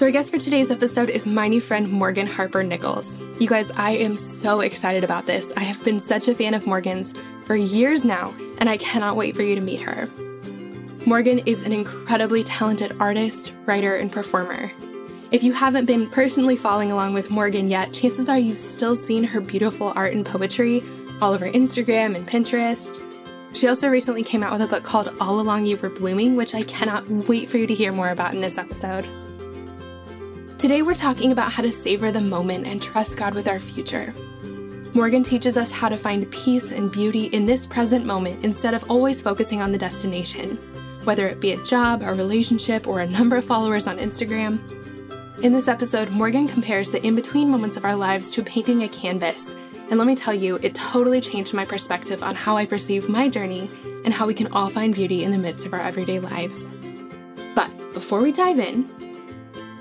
So, our guest for today's episode is my new friend Morgan Harper Nichols. You guys, I am so excited about this. I have been such a fan of Morgan's for years now, and I cannot wait for you to meet her. Morgan is an incredibly talented artist, writer, and performer. If you haven't been personally following along with Morgan yet, chances are you've still seen her beautiful art and poetry all over Instagram and Pinterest. She also recently came out with a book called All Along You Were Blooming, which I cannot wait for you to hear more about in this episode. Today, we're talking about how to savor the moment and trust God with our future. Morgan teaches us how to find peace and beauty in this present moment instead of always focusing on the destination, whether it be a job, a relationship, or a number of followers on Instagram. In this episode, Morgan compares the in between moments of our lives to painting a canvas. And let me tell you, it totally changed my perspective on how I perceive my journey and how we can all find beauty in the midst of our everyday lives. But before we dive in,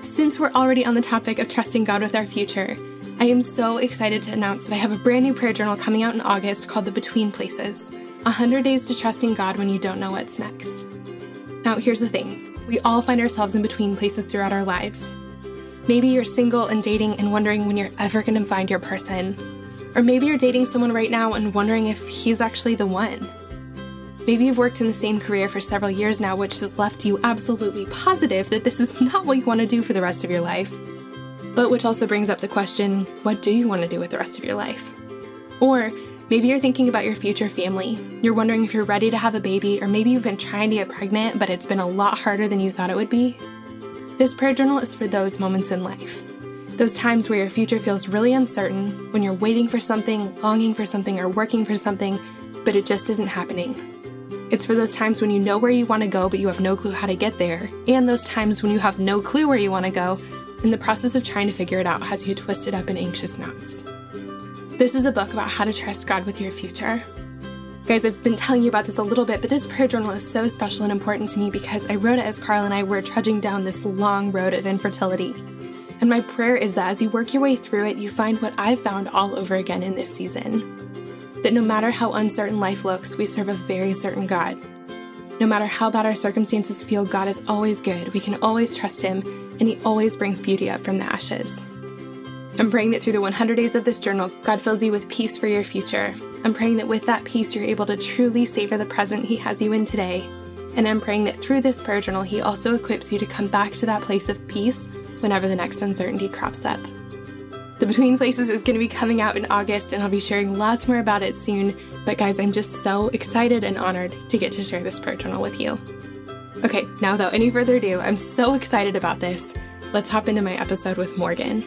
since we're already on the topic of trusting God with our future, I am so excited to announce that I have a brand new prayer journal coming out in August called The Between Places 100 Days to Trusting God When You Don't Know What's Next. Now, here's the thing we all find ourselves in between places throughout our lives. Maybe you're single and dating and wondering when you're ever going to find your person. Or maybe you're dating someone right now and wondering if he's actually the one. Maybe you've worked in the same career for several years now, which has left you absolutely positive that this is not what you want to do for the rest of your life. But which also brings up the question what do you want to do with the rest of your life? Or maybe you're thinking about your future family. You're wondering if you're ready to have a baby, or maybe you've been trying to get pregnant, but it's been a lot harder than you thought it would be. This prayer journal is for those moments in life. Those times where your future feels really uncertain, when you're waiting for something, longing for something, or working for something, but it just isn't happening. It's for those times when you know where you want to go, but you have no clue how to get there, and those times when you have no clue where you want to go, and the process of trying to figure it out has you twisted up in anxious knots. This is a book about how to trust God with your future. Guys, I've been telling you about this a little bit, but this prayer journal is so special and important to me because I wrote it as Carl and I were trudging down this long road of infertility. And my prayer is that as you work your way through it, you find what I've found all over again in this season that no matter how uncertain life looks, we serve a very certain God. No matter how bad our circumstances feel, God is always good. We can always trust Him, and He always brings beauty up from the ashes. I'm praying that through the 100 days of this journal, God fills you with peace for your future. I'm praying that with that peace, you're able to truly savor the present He has you in today. And I'm praying that through this prayer journal, He also equips you to come back to that place of peace whenever the next uncertainty crops up. The Between Places is going to be coming out in August, and I'll be sharing lots more about it soon. But guys, I'm just so excited and honored to get to share this prayer journal with you. Okay, now without any further ado, I'm so excited about this. Let's hop into my episode with Morgan.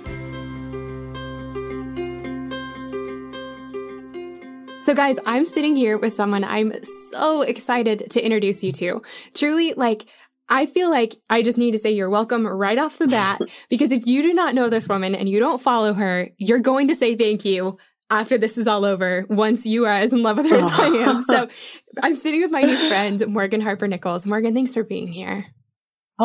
So, guys, I'm sitting here with someone I'm so excited to introduce you to. Truly, like, I feel like I just need to say you're welcome right off the bat because if you do not know this woman and you don't follow her, you're going to say thank you after this is all over once you are as in love with her as I am. So I'm sitting with my new friend, Morgan Harper Nichols. Morgan, thanks for being here.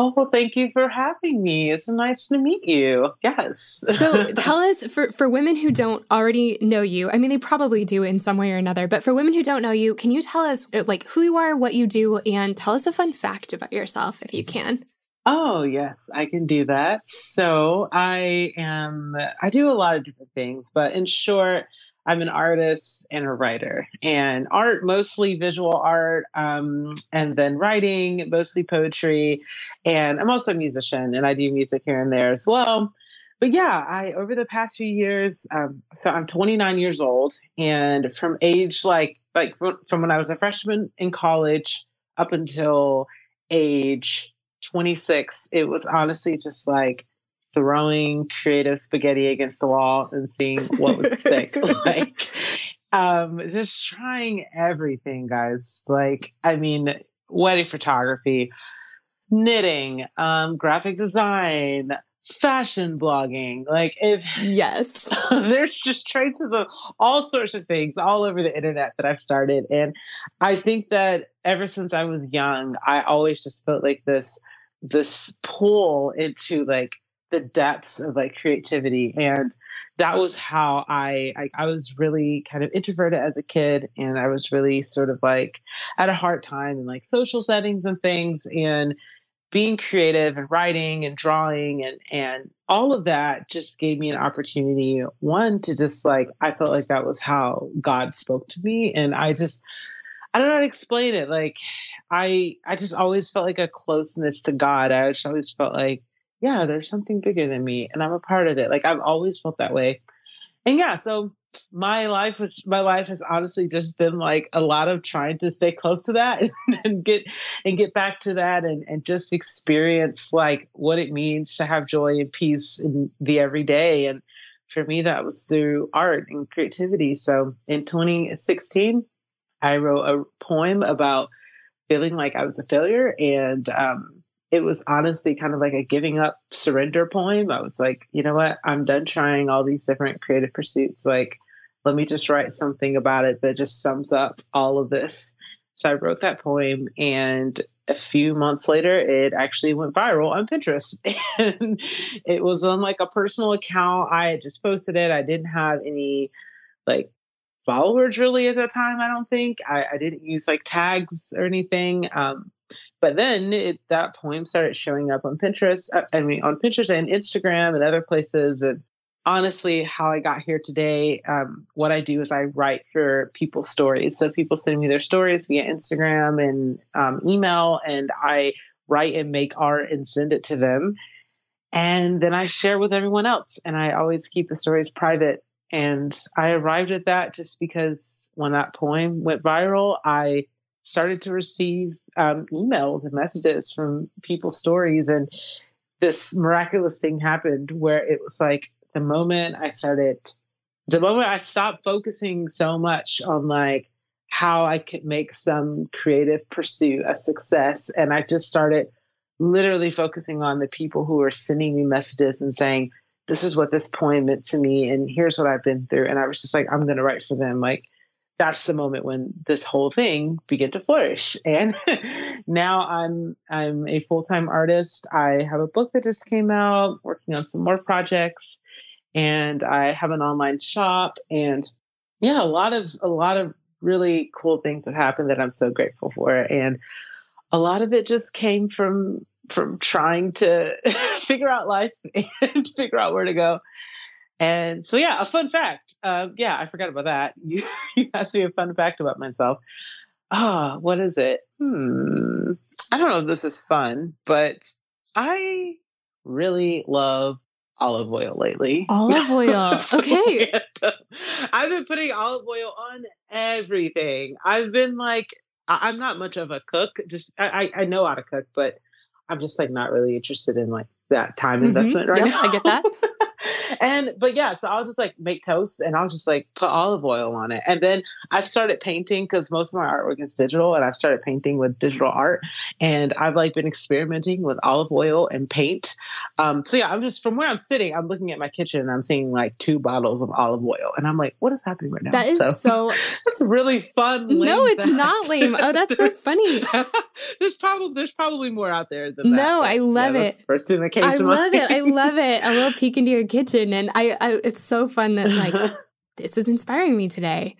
Oh, well, thank you for having me. It's nice to meet you. Yes. so tell us for, for women who don't already know you, I mean, they probably do in some way or another, but for women who don't know you, can you tell us uh, like who you are, what you do, and tell us a fun fact about yourself if you can? Oh, yes, I can do that. So I am, I do a lot of different things, but in short, I'm an artist and a writer, and art mostly visual art, um, and then writing mostly poetry, and I'm also a musician, and I do music here and there as well. But yeah, I over the past few years, um, so I'm 29 years old, and from age like like from when I was a freshman in college up until age 26, it was honestly just like throwing creative spaghetti against the wall and seeing what would stick. like, um, just trying everything, guys. Like, I mean, wedding photography, knitting, um, graphic design, fashion blogging. Like if yes, there's just traces of all sorts of things all over the internet that I've started. And I think that ever since I was young, I always just felt like this this pull into like the depths of like creativity. And that was how I, I, I was really kind of introverted as a kid and i was really sort of like at a hard time in like social settings and things and being creative and writing and drawing and and all of that just gave me an opportunity one to just like i felt like that was how god spoke to me and i just i don't know how to explain it. Like i i just always felt like a closeness to god. I just always felt like yeah there's something bigger than me and i'm a part of it like i've always felt that way. And yeah so my life was my life has honestly just been like a lot of trying to stay close to that and, and, get and get back to that and and just experience like what it means to have joy and peace in the everyday. And for me that was through art and creativity. So in 2016 i wrote a poem about feeling like i was a failure and um, it was honestly kind of like a giving up surrender poem. I was like, you know what? I'm done trying all these different creative pursuits. Like, let me just write something about it that just sums up all of this. So I wrote that poem and a few months later it actually went viral on Pinterest. and it was on like a personal account. I had just posted it. I didn't have any like followers really at that time, I don't think. I, I didn't use like tags or anything. Um, but then it, that poem started showing up on Pinterest. Uh, I mean, on Pinterest and Instagram and other places. And honestly, how I got here today, um, what I do is I write for people's stories. So people send me their stories via Instagram and um, email, and I write and make art and send it to them. And then I share with everyone else. And I always keep the stories private. And I arrived at that just because when that poem went viral, I started to receive um, emails and messages from people's stories. And this miraculous thing happened where it was like the moment I started, the moment I stopped focusing so much on like how I could make some creative pursuit a success. And I just started literally focusing on the people who were sending me messages and saying, this is what this poem meant to me and here's what I've been through. And I was just like, I'm gonna write for them. Like that's the moment when this whole thing began to flourish. And now i'm i'm a full-time artist. I have a book that just came out working on some more projects and i have an online shop. And yeah a lot of a lot of really cool things have happened that i'm so grateful for. And a lot of it just came from from trying to figure out life and figure out where to go and so, yeah, a fun fact. Uh, yeah, I forgot about that. You, you asked me a fun fact about myself. Ah, oh, what is it? Hmm. I don't know if this is fun, but I really love olive oil lately. Olive oil. Okay. I've been putting olive oil on everything. I've been like, I- am not much of a cook. Just I, I know how to cook, but I'm just like not really interested in like that time mm-hmm. investment right yep, now. I get that. and but yeah, so I'll just like make toast and I'll just like put olive oil on it. And then I've started painting because most of my artwork is digital, and I've started painting with digital art. And I've like been experimenting with olive oil and paint. Um, so yeah, I'm just from where I'm sitting, I'm looking at my kitchen and I'm seeing like two bottles of olive oil, and I'm like, what is happening right now? That is so. so that's really fun. No, it's fact. not lame. Oh, that's so funny. there's probably there's probably more out there than no, that. No, I love yeah, it. First in the. I love it. I love it. A little peek into your kitchen, and I, I it's so fun that like this is inspiring me today.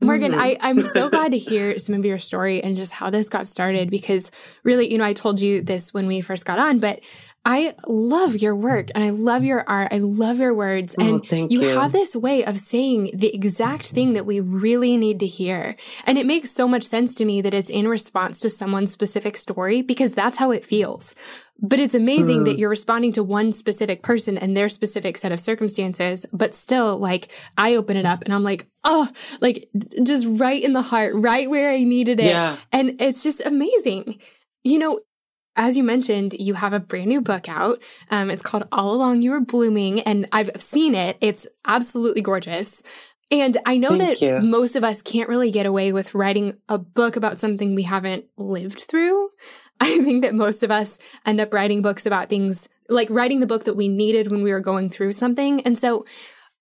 Morgan, mm. I, I'm so glad to hear some of your story and just how this got started because really, you know, I told you this when we first got on, but I love your work and I love your art. I love your words. Oh, and you, you have this way of saying the exact thing that we really need to hear. And it makes so much sense to me that it's in response to someone's specific story because that's how it feels. But it's amazing mm. that you're responding to one specific person and their specific set of circumstances, but still like I open it up and I'm like, oh, like just right in the heart, right where I needed it. Yeah. And it's just amazing. You know, as you mentioned, you have a brand new book out. Um, it's called All Along You Were Blooming, and I've seen it. It's absolutely gorgeous. And I know Thank that you. most of us can't really get away with writing a book about something we haven't lived through. I think that most of us end up writing books about things like writing the book that we needed when we were going through something. And so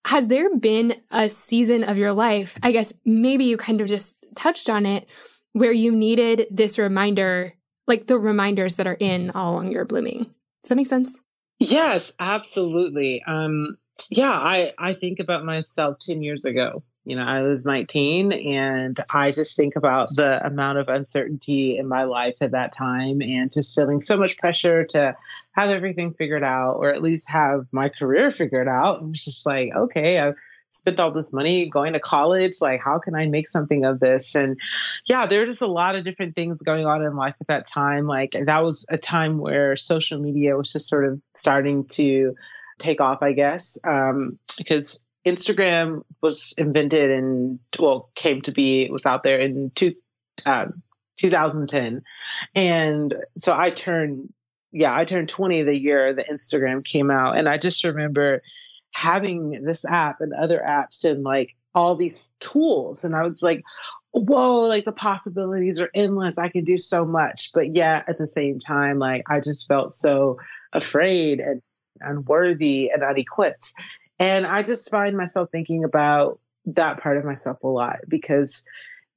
has there been a season of your life? I guess maybe you kind of just touched on it where you needed this reminder, like the reminders that are in all along your blooming. Does that make sense? Yes, absolutely. Um, yeah, I, I think about myself 10 years ago. You know, I was 19 and I just think about the amount of uncertainty in my life at that time and just feeling so much pressure to have everything figured out or at least have my career figured out. I'm just like, okay, I've spent all this money going to college. Like how can i make something of this? And yeah there just a lot of different things going on in life at that time. Like that was a time where social media was just sort of starting to take off i guess um, because instagram was invented and well came to be was out there in two, uh, 2010 and so i turned yeah i turned 20 the year the instagram came out and i just remember having this app and other apps and like all these tools. And I was like, whoa, like the possibilities are endless. I can do so much. But yeah, at the same time, like I just felt so afraid and unworthy and unequipped. And I just find myself thinking about that part of myself a lot because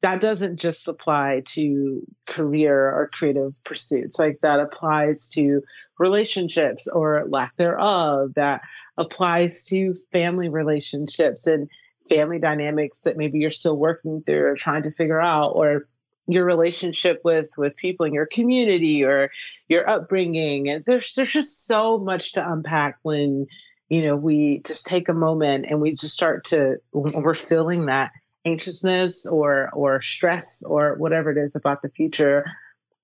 that doesn't just apply to career or creative pursuits. Like that applies to relationships or lack thereof. That applies to family relationships and family dynamics that maybe you're still working through or trying to figure out or your relationship with with people in your community or your upbringing and there's there's just so much to unpack when you know we just take a moment and we just start to we're feeling that anxiousness or or stress or whatever it is about the future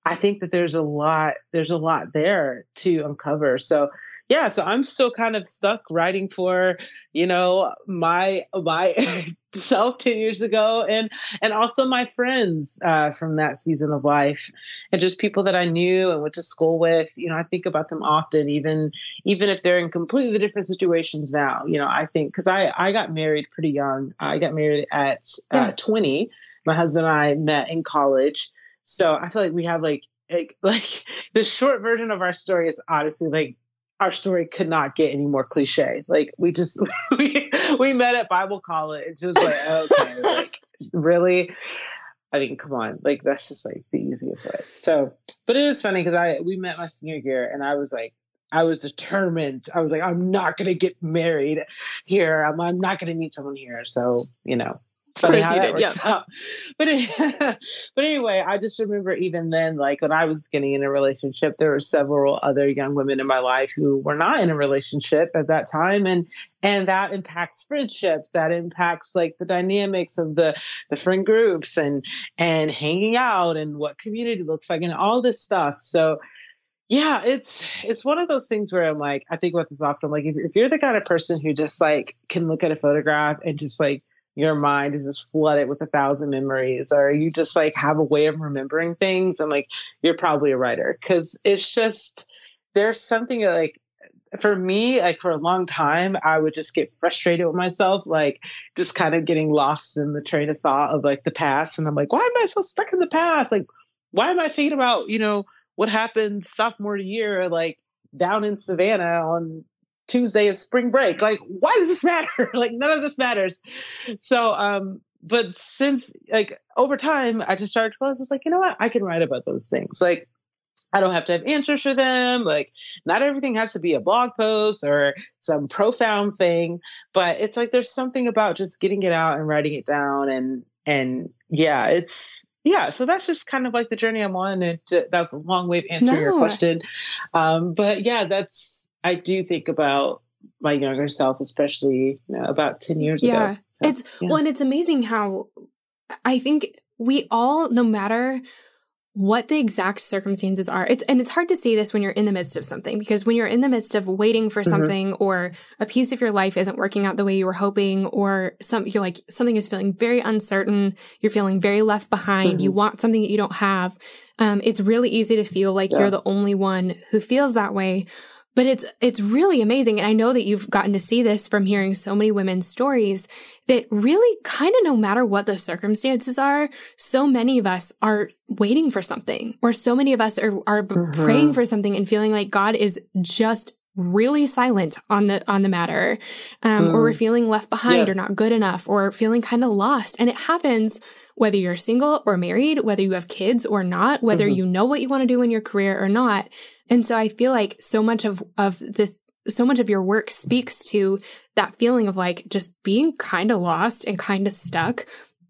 I think that there's a lot there's a lot there to uncover. So yeah, so I'm still kind of stuck writing for, you know, my my self 10 years ago and and also my friends uh, from that season of life and just people that I knew and went to school with. You know, I think about them often, even even if they're in completely different situations now. You know, I think because I I got married pretty young. I got married at uh, 20. My husband and I met in college so I feel like we have like like, like the short version of our story is honestly like our story could not get any more cliche. Like we just we, we met at Bible college. It was like okay, like really. I mean, come on, like that's just like the easiest way. So, but it was funny because I we met my senior year, and I was like, I was determined. I was like, I'm not gonna get married here. I'm I'm not gonna meet someone here. So you know, funny how that works yeah. out. But it, but anyway, I just remember even then, like when I was getting in a relationship, there were several other young women in my life who were not in a relationship at that time, and and that impacts friendships. That impacts like the dynamics of the the friend groups and and hanging out and what community looks like and all this stuff. So yeah it's it's one of those things where i'm like i think about this often like if, if you're the kind of person who just like can look at a photograph and just like your mind is just flooded with a thousand memories or you just like have a way of remembering things and like you're probably a writer. Because it's just there's something like for me like for a long time i would just get frustrated with myself like just kind of getting lost in the train of thought of like the past and i'm like why am i so stuck in the past? Like why am i thinking about you know what happened sophomore year like down in savannah on Tuesday of spring break. Like, why does this matter? like, none of this matters. So, um, but since like over time, I just started to realize, like, you know what? I can write about those things. Like, I don't have to have answers for them. Like, not everything has to be a blog post or some profound thing, but it's like there's something about just getting it out and writing it down. And, and yeah, it's, yeah, so that's just kind of like the journey I'm on. And that's a long way of answering no. your question. Um, but yeah, that's I do think about my younger self, especially you know, about 10 years yeah. ago. So, it's yeah. well, and it's amazing how I think we all, no matter what the exact circumstances are. It's and it's hard to say this when you're in the midst of something because when you're in the midst of waiting for mm-hmm. something or a piece of your life isn't working out the way you were hoping or some you're like something is feeling very uncertain, you're feeling very left behind, mm-hmm. you want something that you don't have. Um, it's really easy to feel like yeah. you're the only one who feels that way. But it's, it's really amazing. And I know that you've gotten to see this from hearing so many women's stories that really kind of no matter what the circumstances are, so many of us are waiting for something or so many of us are, are mm-hmm. praying for something and feeling like God is just really silent on the on the matter um, mm. or we're mm. feeling left behind yeah. or not good enough or feeling kind of lost and it happens whether you're single or married whether you have kids or not whether mm-hmm. you know what you want to do in your career or not and so i feel like so much of of the so much of your work speaks to that feeling of like just being kind of lost and kind of stuck mm.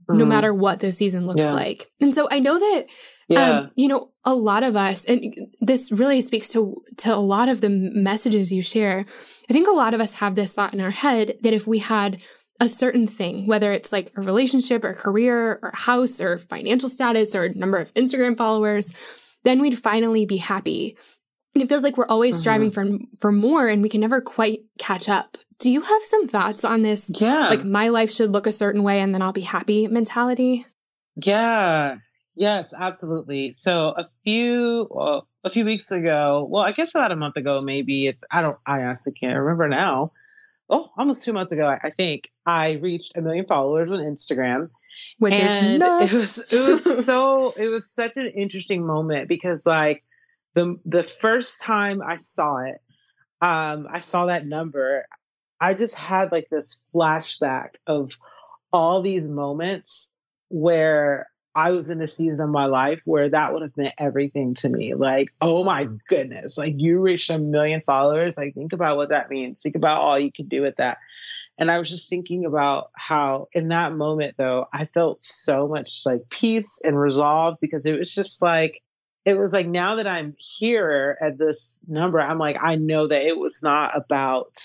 no mm-hmm. matter what the season looks yeah. like and so i know that yeah. Um, you know, a lot of us, and this really speaks to, to a lot of the messages you share. I think a lot of us have this thought in our head that if we had a certain thing, whether it's like a relationship or career or house or financial status or number of Instagram followers, then we'd finally be happy. And it feels like we're always mm-hmm. striving for, for more and we can never quite catch up. Do you have some thoughts on this? Yeah. Like my life should look a certain way and then I'll be happy mentality? Yeah. Yes, absolutely. So a few well, a few weeks ago, well, I guess about a month ago, maybe. It's I don't I honestly can't remember now. Oh, almost two months ago, I think I reached a million followers on Instagram, which and is it was it was so it was such an interesting moment because like the the first time I saw it, um, I saw that number, I just had like this flashback of all these moments where I was in a season of my life where that would have meant everything to me. Like, oh my goodness, like you reached a million followers. Like, think about what that means. Think about all you could do with that. And I was just thinking about how, in that moment, though, I felt so much like peace and resolve because it was just like, it was like now that I'm here at this number, I'm like, I know that it was not about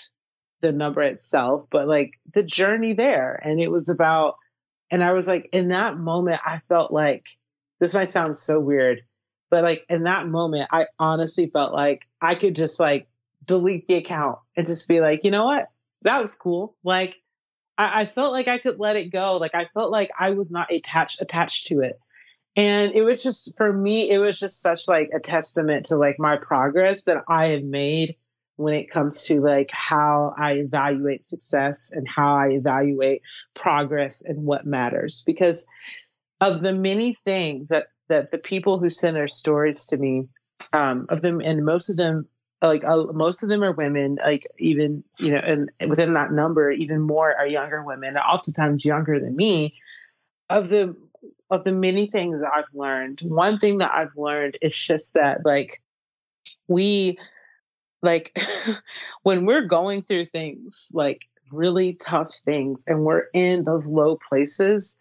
the number itself, but like the journey there. And it was about, and I was like, in that moment, I felt like this might sound so weird, but like in that moment, I honestly felt like I could just like delete the account and just be like, you know what? That was cool. Like I, I felt like I could let it go. Like I felt like I was not attached attached to it. And it was just for me, it was just such like a testament to like my progress that I have made when it comes to like how I evaluate success and how I evaluate progress and what matters. Because of the many things that that the people who send their stories to me, um, of them, and most of them, like uh, most of them are women. Like even you know, and within that number, even more are younger women, oftentimes younger than me. Of the of the many things that I've learned, one thing that I've learned is just that like we like when we're going through things like really tough things and we're in those low places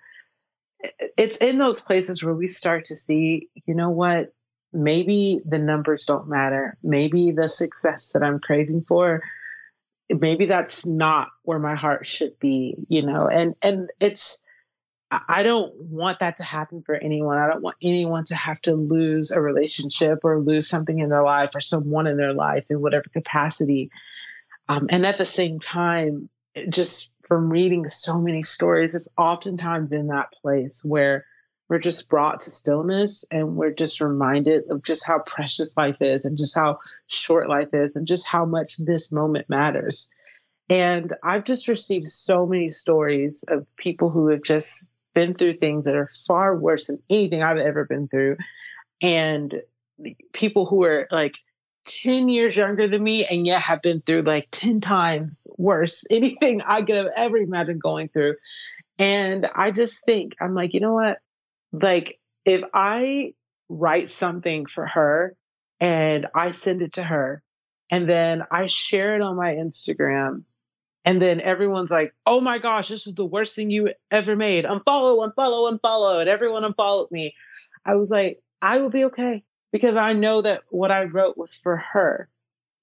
it's in those places where we start to see you know what maybe the numbers don't matter. Maybe the success that i'm craving for maybe that's not where my heart should be you know? And and it's I don't want that to happen for anyone. I don't want anyone to have to lose a relationship or lose something in their life or someone in their life in whatever capacity. Um, and at the same time, just from reading so many stories, it's oftentimes in that place where we're just brought to stillness and we're just reminded of just how precious life is and just how short life is and just how much this moment matters. And I've just received so many stories of people who have just been through things that are far worse than anything I've ever been through. And people who are like 10 years younger than me and yet have been through like 10 times worse anything I could have ever imagined going through. And I just think, I'm like, you know what? Like, if I write something for her and I send it to her and then I share it on my Instagram and then everyone's like, oh my gosh, this is the worst thing you ever made. Unfollow, unfollow, unfollow. And everyone unfollowed me. I was like, I will be okay because I know that what I wrote was for her.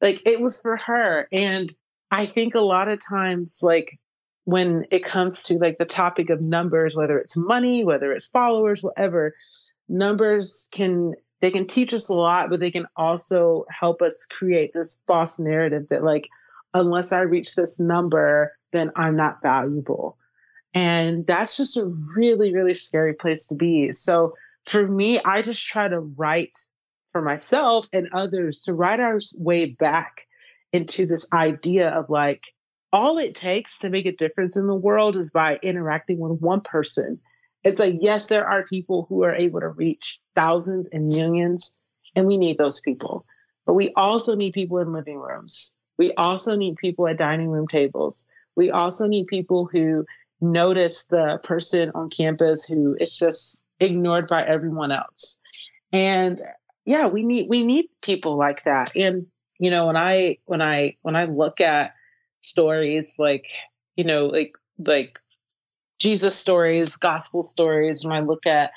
Like it was for her. And I think a lot of times, like when it comes to like the topic of numbers, whether it's money, whether it's followers, whatever, numbers can they can teach us a lot, but they can also help us create this false narrative that like, unless I reach this number, then I'm not valuable. And that's just a really, really scary place to be. So for me, I just try to write for myself and others to write our way back into this idea of like, all it takes to make a difference in the world is by interacting with one person. It's like, yes, there are people who are able to reach thousands and millions, and we need those people. But we also need people in living rooms We also need people at dining room tables. We also need people who notice the person on campus who is just ignored by everyone else. And yeah, we need we need people like that. And you know, when I when I when I look at stories like, you know, like like Jesus stories, gospel stories, when I look at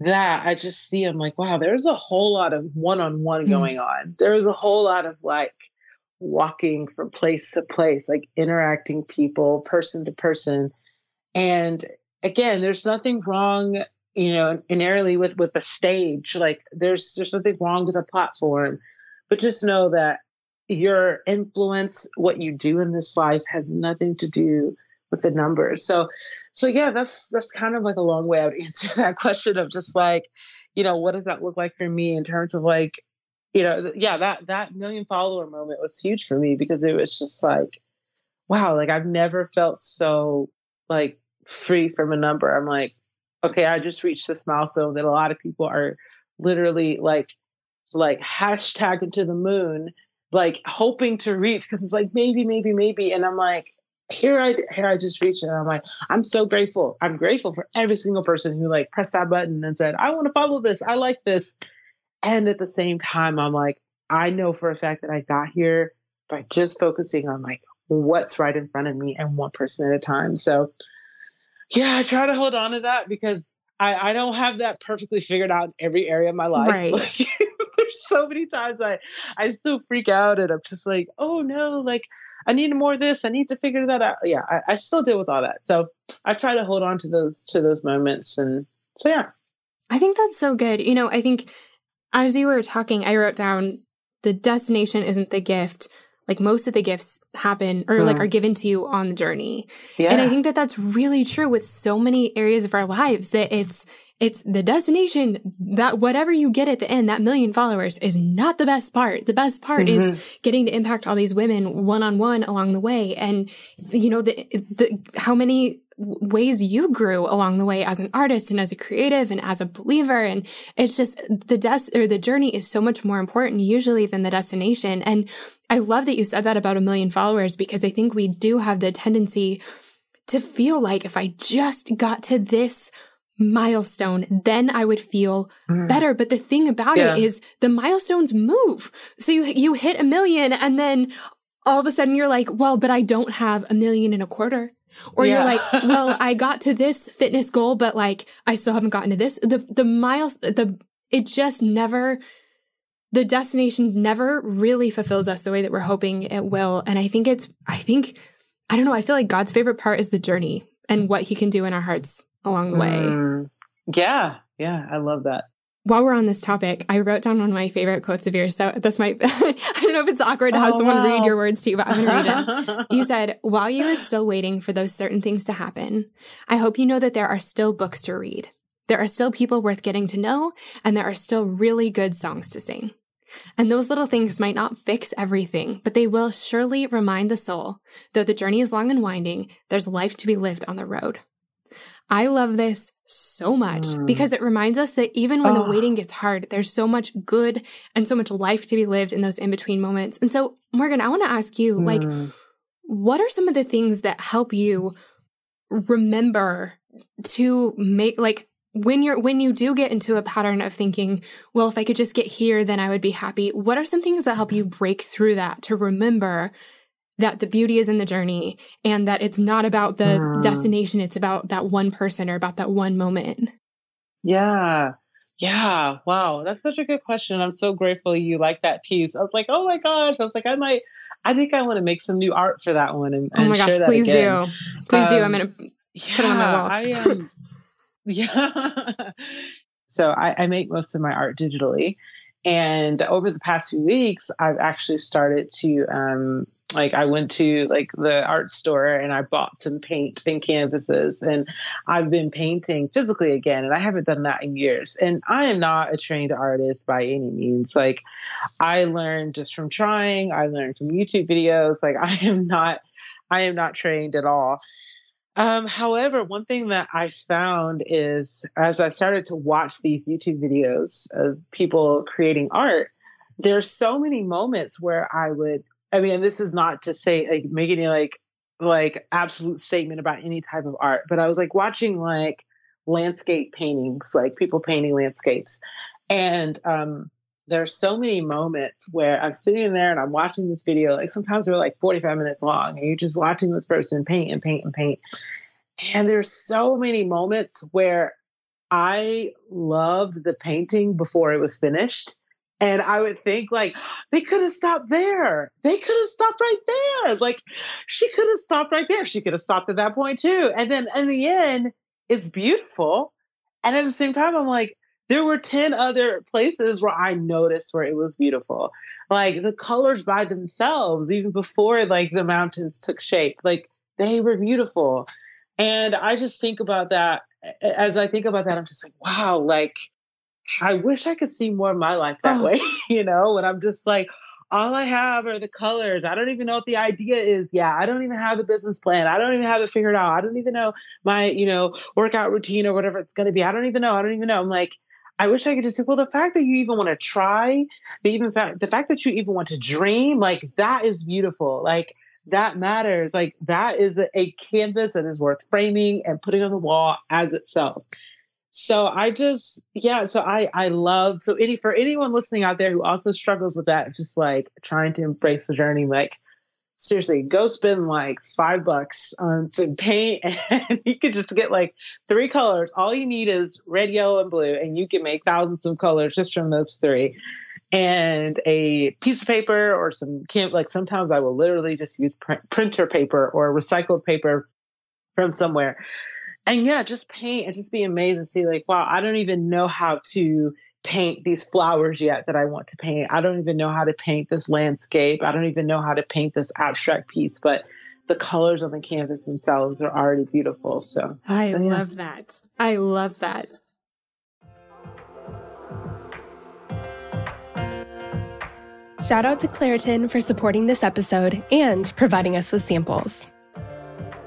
that, I just see I'm like, wow, there's a whole lot of one-on-one mm. going on. There's a whole lot of like walking from place to place, like interacting people, person to person. And again, there's nothing wrong, you know, inherently with with the stage. Like there's there's nothing wrong with a platform, but just know that your influence, what you do in this life, has nothing to do with the numbers. So, so yeah, that's that's kind of like a long way would answer that question of just like, you know, what does that look like for me in terms of like, you know, yeah, that that million follower moment was huge for me because it was just like, wow, like I've never felt so like free from a number. I'm like, okay, I just reached this milestone that a lot of people are literally like like hashtagging to the moon, like hoping to reach because it's like maybe, maybe, maybe. And I'm like, here I here I just reached and I'm like, I'm so grateful. I'm grateful for every single person who like pressed that button and said, I want to follow this. I like this. And at the same time, I'm like, I know for a fact that I got here by just focusing on like what's right in front of me and one person at a time. So yeah, I try to hold on to that because I, I don't have that perfectly figured out in every area of my life. Right. Like, there's so many times I I still freak out and I'm just like, oh no, like I need more of this. I need to figure that out. Yeah, I, I still deal with all that. So I try to hold on to those to those moments. And so yeah. I think that's so good. You know, I think as you were talking, I wrote down the destination isn't the gift, like most of the gifts happen or like mm. are given to you on the journey. Yeah. And I think that that's really true with so many areas of our lives that it's, it's the destination that whatever you get at the end, that million followers is not the best part. The best part mm-hmm. is getting to impact all these women one on one along the way. And, you know, the, the, how many ways you grew along the way as an artist and as a creative and as a believer. And it's just the des- or the journey is so much more important usually than the destination. And I love that you said that about a million followers because I think we do have the tendency to feel like if I just got to this milestone, then I would feel mm. better. But the thing about yeah. it is the milestones move. So you, you hit a million and then all of a sudden you're like, well, but I don't have a million and a quarter. Or yeah. you're like, well, I got to this fitness goal, but like, I still haven't gotten to this. The, the miles, the, it just never, the destination never really fulfills us the way that we're hoping it will. And I think it's, I think, I don't know, I feel like God's favorite part is the journey and what he can do in our hearts along the way. Mm, yeah. Yeah. I love that while we're on this topic, I wrote down one of my favorite quotes of yours. So this might, I don't know if it's awkward to have oh, someone wow. read your words to you, but I'm going to read it. you said, while you are still waiting for those certain things to happen, I hope you know that there are still books to read. There are still people worth getting to know, and there are still really good songs to sing. And those little things might not fix everything, but they will surely remind the soul, though the journey is long and winding, there's life to be lived on the road. I love this so much mm. because it reminds us that even when oh. the waiting gets hard, there's so much good and so much life to be lived in those in between moments. And so, Morgan, I want to ask you, mm. like, what are some of the things that help you remember to make, like, when you're, when you do get into a pattern of thinking, well, if I could just get here, then I would be happy. What are some things that help you break through that to remember that the beauty is in the journey and that it's not about the mm. destination. It's about that one person or about that one moment. Yeah. Yeah. Wow. That's such a good question. I'm so grateful you like that piece. I was like, oh my gosh. I was like, I might, I think I want to make some new art for that one. And, and oh my gosh, please do. Please um, do. I'm going to yeah, put it on my wall. I am. Um, yeah. so I, I make most of my art digitally. And over the past few weeks, I've actually started to um, like I went to like the art store and I bought some paint and canvases and I've been painting physically again and I haven't done that in years. And I am not a trained artist by any means. Like I learned just from trying, I learned from YouTube videos. Like I am not I am not trained at all. Um, however, one thing that I found is as I started to watch these YouTube videos of people creating art, there's so many moments where I would I mean, this is not to say like make any like like absolute statement about any type of art, but I was like watching like landscape paintings, like people painting landscapes. And um there are so many moments where I'm sitting there and I'm watching this video. Like sometimes they're like 45 minutes long, and you're just watching this person paint and paint and paint. And there's so many moments where I loved the painting before it was finished. And I would think like they could have stopped there. They could have stopped right there. Like she could have stopped right there. She could have stopped at that point too. And then in the end, it's beautiful. And at the same time, I'm like, there were 10 other places where I noticed where it was beautiful. Like the colors by themselves, even before like the mountains took shape, like they were beautiful. And I just think about that as I think about that, I'm just like, wow, like I wish I could see more of my life that oh. way, you know, when I'm just like, all I have are the colors. I don't even know what the idea is. Yeah, I don't even have the business plan. I don't even have it figured out. I don't even know my, you know, workout routine or whatever it's going to be. I don't even know. I don't even know. I'm like, I wish I could just say, well, the fact that you even want to try, the even fact, the fact that you even want to dream, like that is beautiful. Like that matters. Like that is a canvas that is worth framing and putting on the wall as itself so i just yeah so i i love so any for anyone listening out there who also struggles with that just like trying to embrace the journey like seriously go spend like five bucks on some paint and you could just get like three colors. All you need is red yellow and blue and you can make thousands of colors just from those three. And a piece of paper or some can like sometimes i will literally just use pr- printer paper or recycled paper from somewhere and yeah, just paint and just be amazed and see like, wow, I don't even know how to paint these flowers yet that I want to paint. I don't even know how to paint this landscape. I don't even know how to paint this abstract piece, but the colors on the canvas themselves are already beautiful. So I so, yeah. love that. I love that. Shout out to Claritin for supporting this episode and providing us with samples.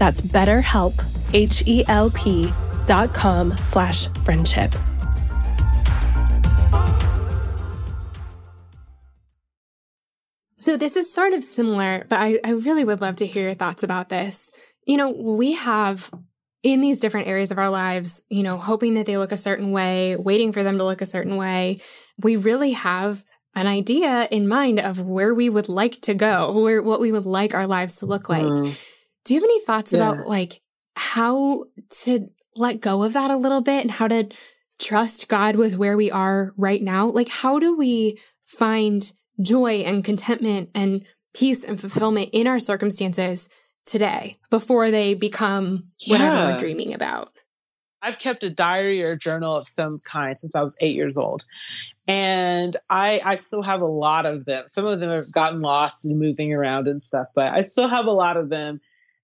That's betterhelp, H-E-L-P dot com slash friendship. So this is sort of similar, but I, I really would love to hear your thoughts about this. You know, we have in these different areas of our lives, you know, hoping that they look a certain way, waiting for them to look a certain way. We really have an idea in mind of where we would like to go, where what we would like our lives to look like. Mm. Do you have any thoughts yeah. about like how to let go of that a little bit and how to trust God with where we are right now? Like how do we find joy and contentment and peace and fulfillment in our circumstances today before they become whatever yeah. we're dreaming about. I've kept a diary or a journal of some kind since I was eight years old. And I I still have a lot of them. Some of them have gotten lost and moving around and stuff, but I still have a lot of them.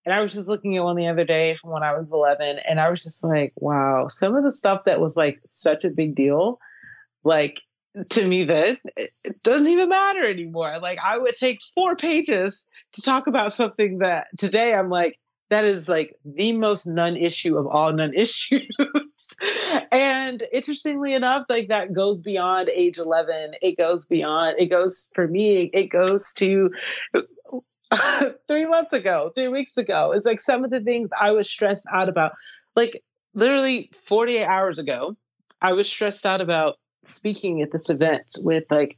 And I was just looking at one the other day from when I was 11, and I was just like, wow, some of the stuff that was like such a big deal, like to me that it doesn't even matter anymore. Like I would take four pages to talk about something that today I'm like, that is like the most non issue of all non issues. and interestingly enough, like that goes beyond age 11. It goes beyond, it goes for me, it goes to three months ago, three weeks ago. It's like some of the things I was stressed out about. Like literally 48 hours ago, I was stressed out about speaking at this event with like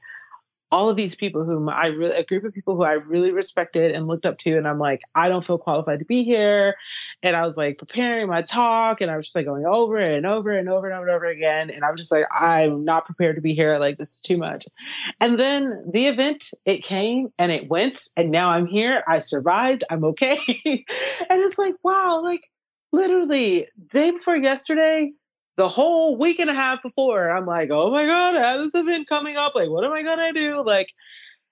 all of these people whom I really, a group of people who I really respected and looked up to. And I'm like, I don't feel qualified to be here. And I was like preparing my talk and I was just like going over and over and over and over and over again. And I was just like, I'm not prepared to be here. Like, this is too much. And then the event, it came and it went. And now I'm here. I survived. I'm okay. and it's like, wow, like literally day before yesterday, the whole week and a half before, I'm like, oh my God, I have this event coming up. Like, what am I gonna do? Like,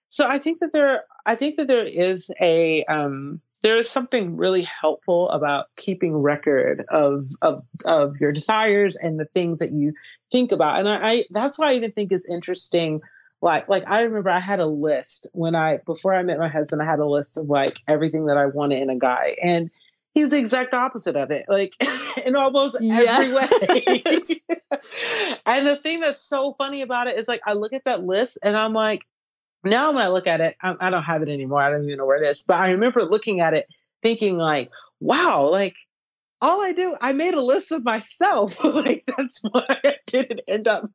so I think that there I think that there is a um there is something really helpful about keeping record of of of your desires and the things that you think about. And I, I that's why I even think is interesting like like I remember I had a list when I before I met my husband, I had a list of like everything that I wanted in a guy. And he's the exact opposite of it, like in almost every way. and the thing that's so funny about it is like I look at that list and I'm like, now when I look at it, I, I don't have it anymore. I don't even know where it is. But I remember looking at it, thinking like, wow, like all I do, I made a list of myself. like that's why I didn't end up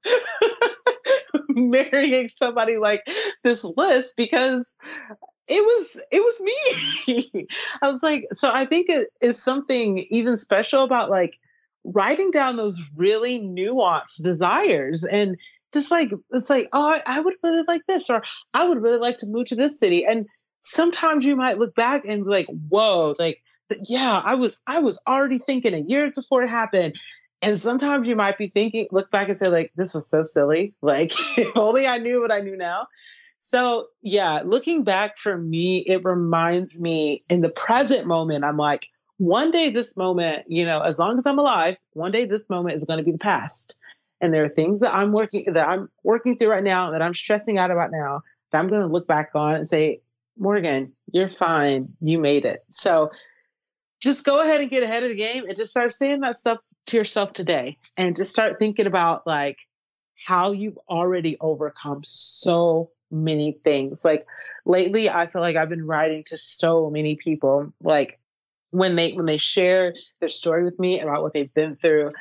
marrying somebody like this list because it was it was me. I was like, so I think it is something even special about like writing down those really nuanced desires and just like it's like oh I, would really like this or I would really like to move to this city and sometimes you might look back and be like whoa like yeah I was I was already thinking a year before it happened and sometimes you might be thinking look back and say like this was so silly like if only I knew what I knew now so, yeah, looking back for me, it reminds me in the present moment, I'm like, one day this moment, you know, as long as I'm alive, one day this moment is going to be the past. And there are things that I'm working that I'm working through right now that I'm stressing out about now that I'm going to look back on and say, Morgan, you're fine. You made it. So just go ahead and get ahead of the game and just start saying that stuff to yourself today and just start thinking about like how you've already overcome so many things. Like lately, I feel like I've been writing to so many people, like when they when they share their story with me about what they've been through.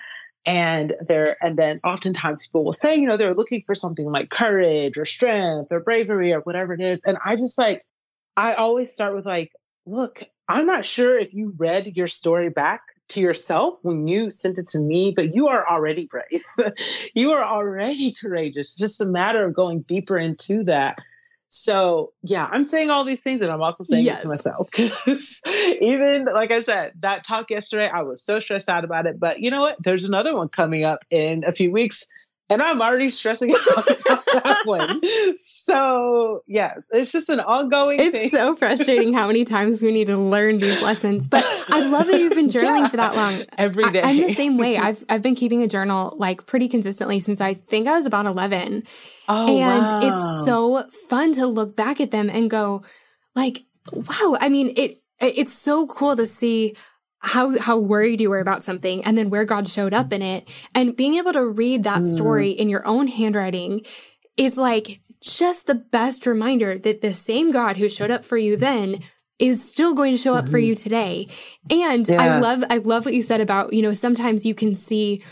And they're and then oftentimes people will say, you know, they're looking for something like courage or strength or bravery or whatever it is. And I just like I always start with like, look, I'm not sure if you read your story back to yourself when you sent it to me, but you are already brave. you are already courageous. It's just a matter of going deeper into that. So, yeah, I'm saying all these things and I'm also saying yes. it to myself. even like I said, that talk yesterday, I was so stressed out about it. But you know what? There's another one coming up in a few weeks and I'm already stressing out about that one. So yes, it's just an ongoing. It's thing. so frustrating how many times we need to learn these lessons. But I love that you've been journaling yeah. for that long. Every day, I, am the same way. I've I've been keeping a journal like pretty consistently since I think I was about 11. Oh, and wow. it's so fun to look back at them and go, like, wow. I mean, it it's so cool to see how how worried you were about something and then where God showed up in it and being able to read that mm. story in your own handwriting is like just the best reminder that the same God who showed up for you then is still going to show up mm-hmm. for you today. And yeah. I love I love what you said about, you know, sometimes you can see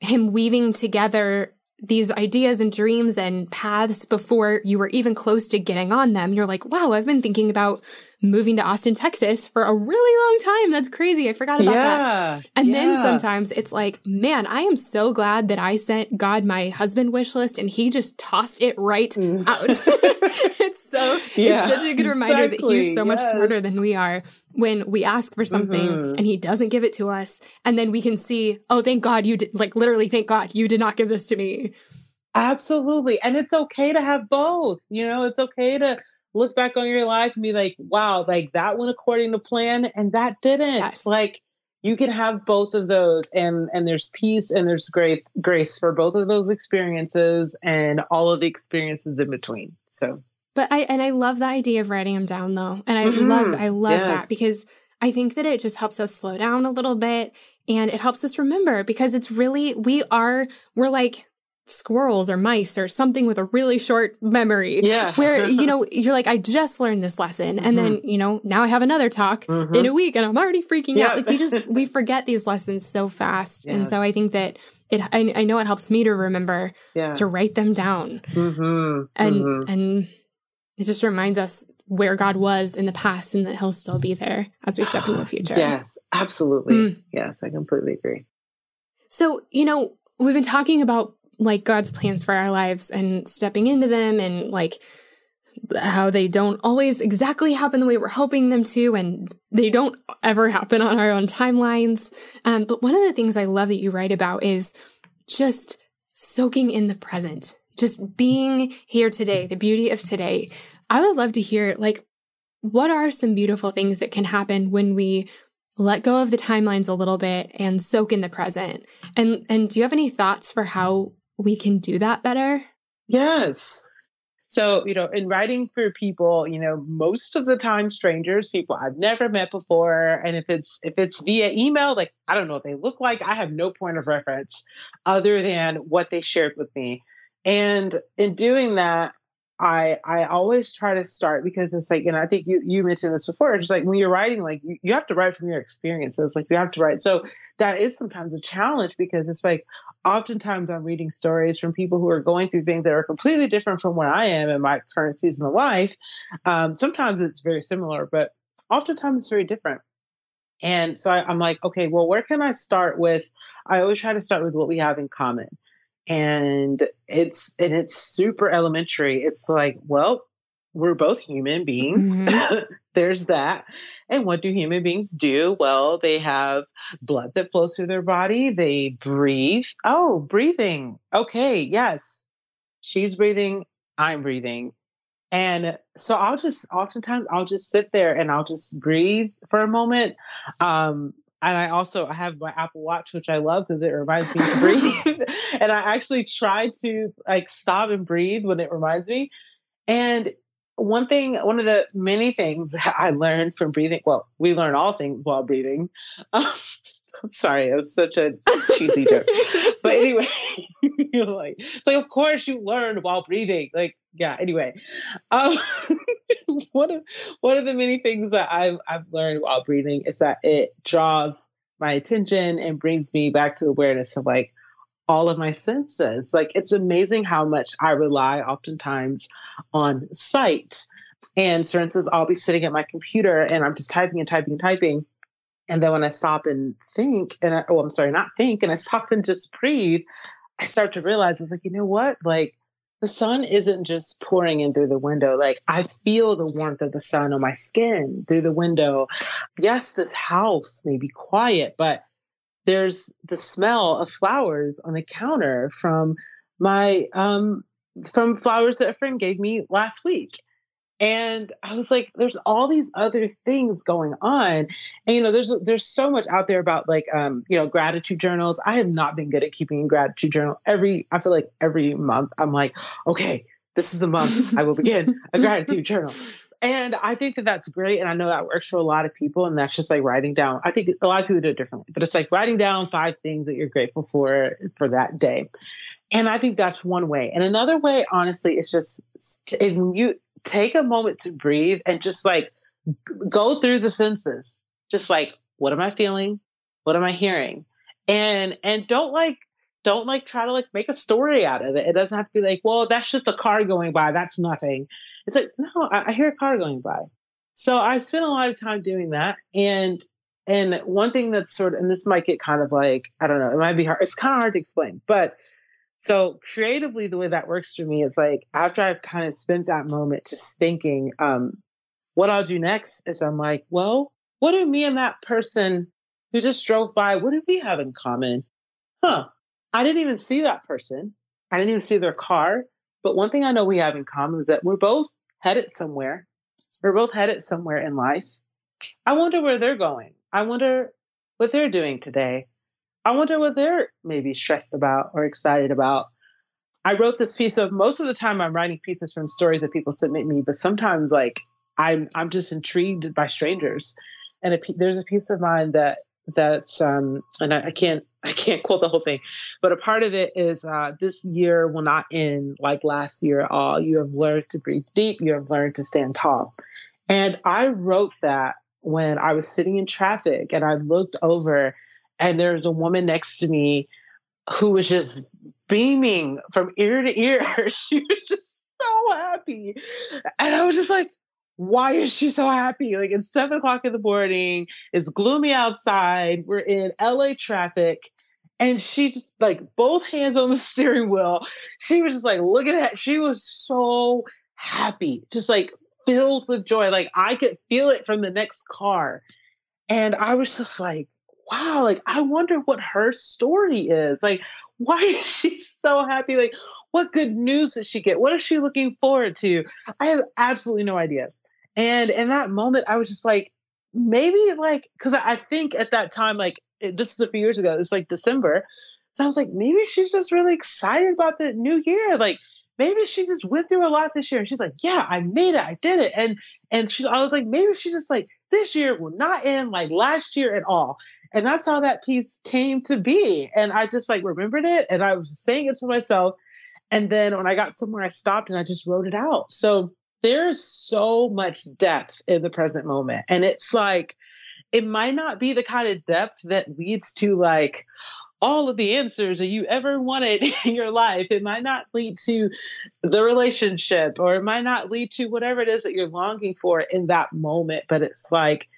him weaving together these ideas and dreams and paths before you were even close to getting on them. You're like, wow, I've been thinking about moving to Austin, Texas for a really long time. That's crazy. I forgot about yeah, that. And yeah. then sometimes it's like, man, I am so glad that I sent God my husband wish list and he just tossed it right mm. out. it's so, yeah, it's such a good reminder exactly. that he's so much yes. smarter than we are when we ask for something mm-hmm. and he doesn't give it to us. And then we can see, oh, thank God you did, like literally, thank God you did not give this to me. Absolutely. And it's okay to have both. You know, it's okay to look back on your life and be like, wow, like that went according to plan and that didn't. Yes. Like you can have both of those and and there's peace and there's great grace for both of those experiences and all of the experiences in between. So But I and I love the idea of writing them down though. And I mm-hmm. love I love yes. that because I think that it just helps us slow down a little bit and it helps us remember because it's really we are we're like squirrels or mice or something with a really short memory. Yeah. where, you know, you're like, I just learned this lesson. And mm-hmm. then, you know, now I have another talk mm-hmm. in a week and I'm already freaking yeah. out. Like we just, we forget these lessons so fast. Yes. And so I think that it, I, I, know it helps me to remember yeah. to write them down. Mm-hmm. And, mm-hmm. and it just reminds us where God was in the past and that he'll still be there as we step into the future. Yes, absolutely. Mm. Yes, I completely agree. So, you know, we've been talking about like God's plans for our lives and stepping into them and like how they don't always exactly happen the way we're hoping them to and they don't ever happen on our own timelines. Um, but one of the things I love that you write about is just soaking in the present, just being here today, the beauty of today. I would love to hear like, what are some beautiful things that can happen when we let go of the timelines a little bit and soak in the present? And, and do you have any thoughts for how we can do that better? Yes. So, you know, in writing for people, you know, most of the time strangers, people I've never met before, and if it's if it's via email, like I don't know what they look like, I have no point of reference other than what they shared with me. And in doing that, I I always try to start because it's like, and I think you you mentioned this before. It's just like when you're writing, like you, you have to write from your experiences. Like you have to write. So that is sometimes a challenge because it's like oftentimes I'm reading stories from people who are going through things that are completely different from where I am in my current season of life. Um, sometimes it's very similar, but oftentimes it's very different. And so I, I'm like, okay, well, where can I start with? I always try to start with what we have in common and it's and it's super elementary. It's like well we're both human beings. Mm-hmm. there's that. And what do human beings do? Well they have blood that flows through their body. They breathe. Oh breathing. Okay yes. She's breathing. I'm breathing. And so i'll just oftentimes i'll just sit there and i'll just breathe for a moment. Um and I also I have my Apple Watch, which I love because it reminds me to breathe. and I actually try to like stop and breathe when it reminds me. And one thing, one of the many things I learned from breathing. Well, we learn all things while breathing. Um, sorry, it was such a cheesy joke. But anyway, like, so of course you learn while breathing. Like, yeah. Anyway, um, one of one of the many things that I've I've learned while breathing is that it draws my attention and brings me back to awareness of like all of my senses. Like it's amazing how much I rely oftentimes on sight. And for instance, I'll be sitting at my computer and I'm just typing and typing and typing. And then when I stop and think, and I, oh, I'm sorry, not think, and I stop and just breathe, I start to realize it's like, you know what? Like the sun isn't just pouring in through the window. Like I feel the warmth of the sun on my skin through the window. Yes, this house may be quiet, but there's the smell of flowers on the counter from my um from flowers that a friend gave me last week. And I was like, there's all these other things going on. And you know, there's there's so much out there about like um, you know, gratitude journals. I have not been good at keeping a gratitude journal. Every I feel like every month I'm like, okay, this is the month I will begin a gratitude journal. And I think that that's great. And I know that works for a lot of people. And that's just like writing down. I think a lot of people do it differently, but it's like writing down five things that you're grateful for for that day. And I think that's one way. And another way, honestly, is just if you take a moment to breathe and just like go through the senses. Just like, what am I feeling? What am I hearing? And and don't like don't like try to like make a story out of it. It doesn't have to be like, well, that's just a car going by. That's nothing. It's like, no, I, I hear a car going by. So I spent a lot of time doing that. And and one thing that's sort of, and this might get kind of like, I don't know, it might be hard. It's kind of hard to explain, but so creatively, the way that works for me is like after I've kind of spent that moment just thinking, um, what I'll do next is I'm like, well, what do me and that person who just drove by, what do we have in common? Huh. I didn't even see that person. I didn't even see their car. But one thing I know we have in common is that we're both headed somewhere. We're both headed somewhere in life. I wonder where they're going. I wonder what they're doing today. I wonder what they're maybe stressed about or excited about. I wrote this piece of most of the time I'm writing pieces from stories that people submit me, but sometimes like I'm I'm just intrigued by strangers. And a, there's a piece of mine that that's um and I, I, can't I can't quote the whole thing, but a part of it is uh, this year will not end like last year at all. You have learned to breathe deep. You have learned to stand tall. And I wrote that when I was sitting in traffic and I looked over and there's a woman next to me who was just beaming from ear to ear. she was just so happy. And I was just like, why is she so happy? Like it's seven o'clock in the morning, it's gloomy outside, we're in LA traffic. And she just like both hands on the steering wheel. She was just like look at that. she was so happy, just like filled with joy. Like I could feel it from the next car. And I was just like, wow, like I wonder what her story is. Like, why is she so happy? Like, what good news did she get? What is she looking forward to? I have absolutely no idea. And in that moment, I was just like, maybe like, because I think at that time, like, this is a few years ago, it's like December. So I was like, maybe she's just really excited about the new year. Like, maybe she just went through a lot this year. And she's like, yeah, I made it. I did it. And and she's I was like, maybe she's just like, this year will not end like last year at all. And that's how that piece came to be. And I just like remembered it and I was saying it to myself. And then when I got somewhere, I stopped and I just wrote it out. So there's so much depth in the present moment. And it's like, it might not be the kind of depth that leads to like, all of the answers that you ever wanted in your life. It might not lead to the relationship or it might not lead to whatever it is that you're longing for in that moment. But it's like,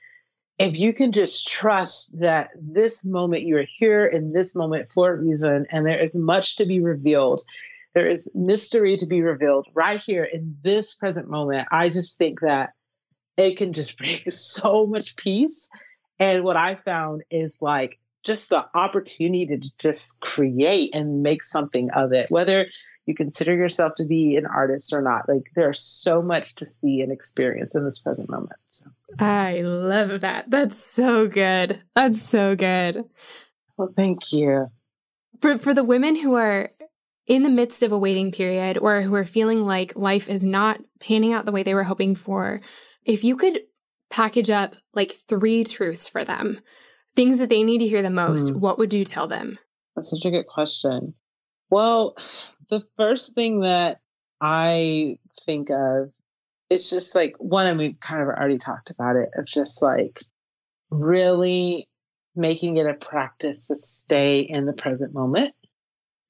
if you can just trust that this moment you're here in this moment for a reason, and there is much to be revealed, there is mystery to be revealed right here in this present moment. I just think that it can just bring so much peace. And what I found is like just the opportunity to just create and make something of it, whether you consider yourself to be an artist or not. Like there's so much to see and experience in this present moment. So. I love that. That's so good. That's so good. Well, thank you. For for the women who are in the midst of a waiting period or who are feeling like life is not panning out the way they were hoping for, if you could package up like three truths for them, things that they need to hear the most, mm. what would you tell them? That's such a good question. Well, the first thing that I think of is just like one, and we've kind of already talked about it, of just like really making it a practice to stay in the present moment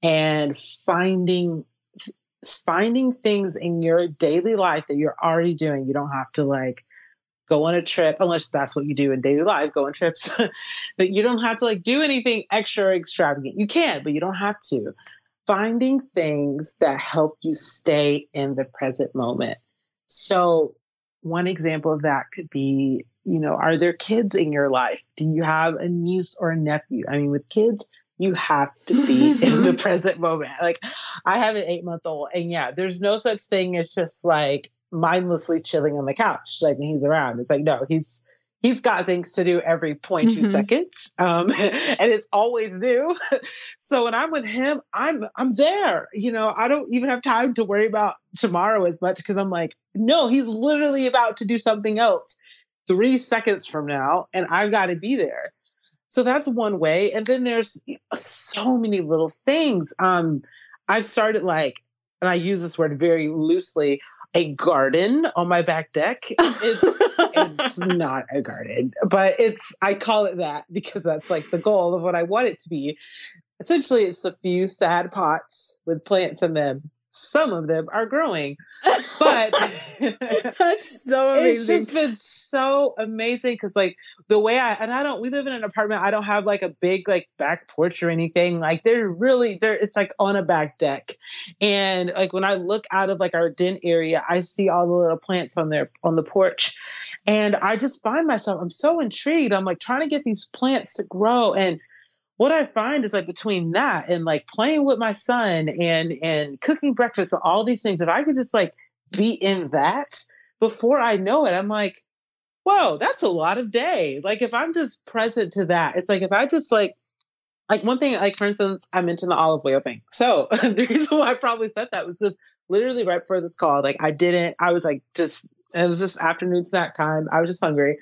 and finding finding things in your daily life that you're already doing. You don't have to like go on a trip unless that's what you do in daily life, go on trips. but you don't have to like do anything extra extravagant. You can, but you don't have to. Finding things that help you stay in the present moment. So one example of that could be, you know, are there kids in your life? Do you have a niece or a nephew? I mean, with kids, you have to be in the present moment. Like I have an eight month old, and yeah, there's no such thing as just like mindlessly chilling on the couch like when he's around. It's like no, he's he's got things to do every 0.2 mm-hmm. seconds, um, and it's always new. so when I'm with him, I'm I'm there. You know, I don't even have time to worry about tomorrow as much because I'm like, no, he's literally about to do something else three seconds from now, and I've got to be there. So that's one way. And then there's so many little things. Um, I've started like, and I use this word very loosely, a garden on my back deck. It's, it's not a garden, but it's, I call it that because that's like the goal of what I want it to be. Essentially, it's a few sad pots with plants in them some of them are growing. But that's so amazing. It's just been so amazing because, like, the way I and I don't. We live in an apartment. I don't have like a big like back porch or anything. Like, they're really there. It's like on a back deck, and like when I look out of like our den area, I see all the little plants on there on the porch, and I just find myself. I'm so intrigued. I'm like trying to get these plants to grow and what I find is like between that and like playing with my son and and cooking breakfast and all these things, if I could just like be in that before I know it, I'm like, whoa, that's a lot of day. Like if I'm just present to that, it's like if I just like like one thing, like for instance, I mentioned the olive oil thing. So the reason why I probably said that was just literally right before this call. Like I didn't, I was like just it was just afternoon snack time. I was just hungry.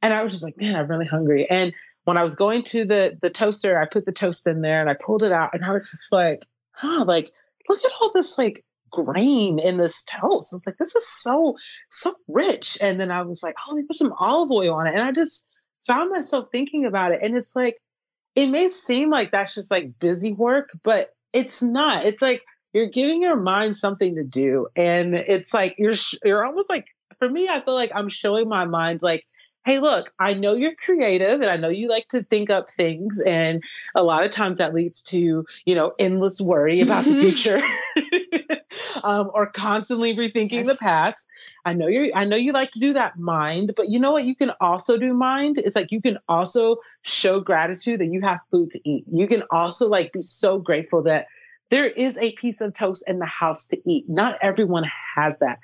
And I was just like, man, I'm really hungry. And when I was going to the the toaster, I put the toast in there and I pulled it out and I was just like, huh, like look at all this like grain in this toast. I was like, this is so so rich. And then I was like, oh, let me put some olive oil on it. And I just found myself thinking about it. And it's like, it may seem like that's just like busy work, but it's not. It's like you're giving your mind something to do. And it's like you're you're almost like for me, I feel like I'm showing my mind like hey, look, I know you're creative and I know you like to think up things. And a lot of times that leads to, you know, endless worry about the future um, or constantly rethinking yes. the past. I know you're, I know you like to do that mind, but you know what? You can also do mind. It's like you can also show gratitude that you have food to eat. You can also like be so grateful that there is a piece of toast in the house to eat. Not everyone has that.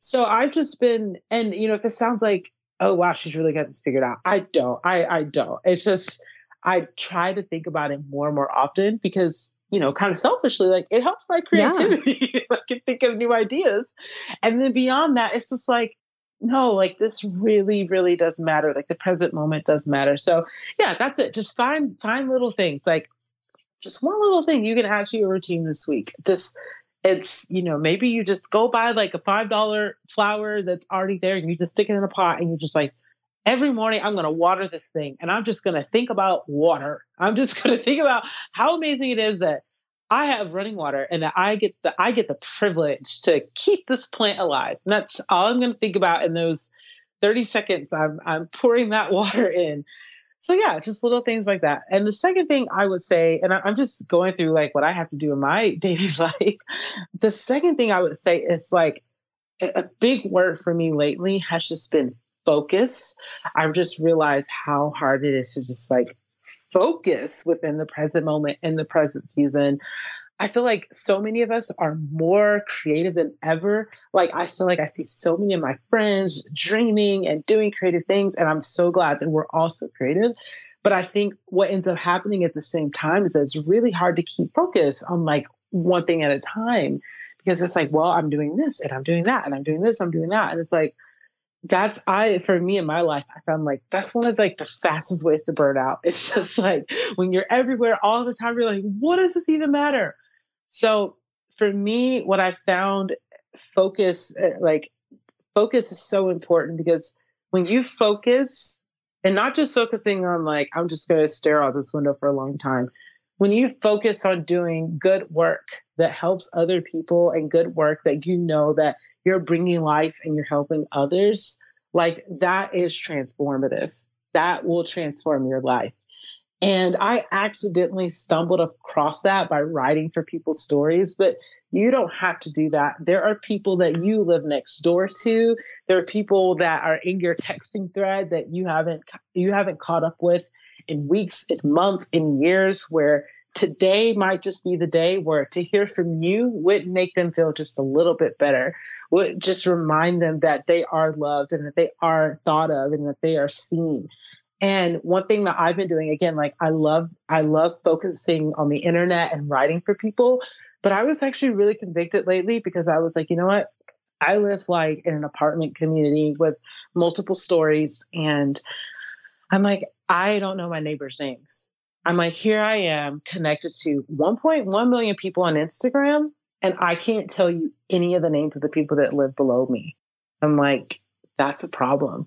So I've just been, and you know, if it sounds like oh wow, she's really got this figured out. I don't. I I don't. It's just I try to think about it more and more often because, you know, kind of selfishly, like it helps my creativity. Yeah. I can think of new ideas. And then beyond that, it's just like, no, like this really, really does matter. Like the present moment does matter. So yeah, that's it. Just find find little things. Like just one little thing you can add to your routine this week. Just it's you know maybe you just go buy like a five dollar flower that's already there and you just stick it in a pot and you're just like every morning i'm going to water this thing and i'm just going to think about water. I'm just going to think about how amazing it is that i have running water and that i get the i get the privilege to keep this plant alive. And that's all i'm going to think about in those 30 seconds i'm i'm pouring that water in so yeah, just little things like that. And the second thing I would say, and I'm just going through like what I have to do in my daily life. The second thing I would say is like a big word for me lately has just been focus. I've just realized how hard it is to just like focus within the present moment in the present season. I feel like so many of us are more creative than ever. Like, I feel like I see so many of my friends dreaming and doing creative things, and I'm so glad that we're all so creative. But I think what ends up happening at the same time is that it's really hard to keep focus on like one thing at a time because it's like, well, I'm doing this and I'm doing that and I'm doing this, I'm doing that. And it's like, that's I for me in my life, I found like that's one of like the fastest ways to burn out. It's just like when you're everywhere all the time, you're like, what does this even matter? So for me, what I found focus uh, like focus is so important because when you focus and not just focusing on like i'm just going to stare out this window for a long time. When you focus on doing good work that helps other people and good work that you know that you're bringing life and you're helping others like that is transformative. That will transform your life and i accidentally stumbled across that by writing for people's stories but you don't have to do that. There are people that you live next door to. There are people that are in your texting thread that you haven't you haven't caught up with in weeks, in months, in years where today might just be the day where to hear from you would make them feel just a little bit better would just remind them that they are loved and that they are thought of and that they are seen and one thing that i've been doing again like i love i love focusing on the internet and writing for people but I was actually really convicted lately because I was like, you know what? I live like in an apartment community with multiple stories. And I'm like, I don't know my neighbors' names. I'm like, here I am connected to 1.1 million people on Instagram, and I can't tell you any of the names of the people that live below me. I'm like, that's a problem.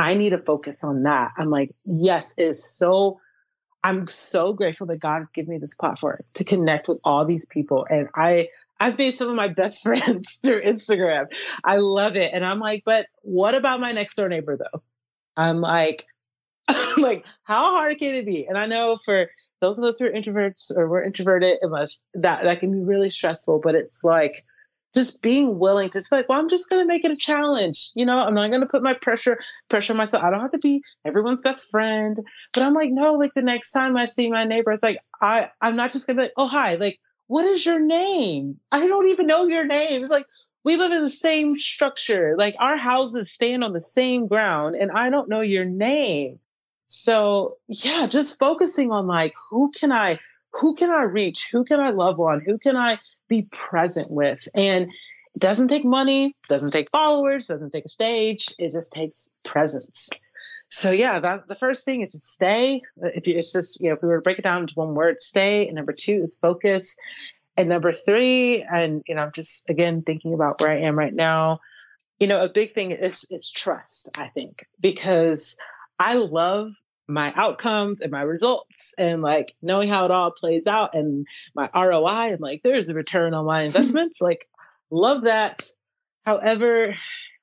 I need to focus on that. I'm like, yes, it is so I'm so grateful that God has given me this platform to connect with all these people. And I I've made some of my best friends through Instagram. I love it. And I'm like, but what about my next door neighbor though? I'm like, I'm like, how hard can it be? And I know for those of us who are introverts or we're introverted, it must that that can be really stressful, but it's like just being willing to just like, well, I'm just going to make it a challenge. You know, I'm not going to put my pressure pressure myself. I don't have to be everyone's best friend, but I'm like, no, like the next time I see my neighbor, it's like, I, I'm not just going to be like, oh, hi, like, what is your name? I don't even know your name. It's like, we live in the same structure. Like our houses stand on the same ground and I don't know your name. So yeah, just focusing on like, who can I who can I reach? Who can I love on? Who can I be present with? And it doesn't take money, doesn't take followers, doesn't take a stage. It just takes presence. So yeah, that the first thing is to stay. If you, it's just you know, if we were to break it down into one word, stay. And number two is focus. And number three, and you know, I'm just again thinking about where I am right now. You know, a big thing is is trust. I think because I love my outcomes and my results and like knowing how it all plays out and my ROI and like there's a return on my investments. like love that. However,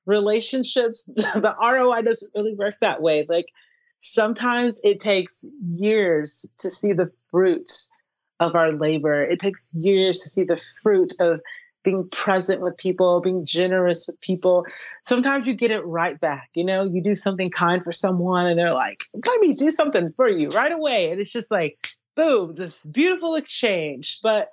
relationships, the ROI doesn't really work that way. Like sometimes it takes years to see the fruit of our labor. It takes years to see the fruit of being present with people, being generous with people. Sometimes you get it right back. You know, you do something kind for someone and they're like, let me do something for you right away. And it's just like, boom, this beautiful exchange. But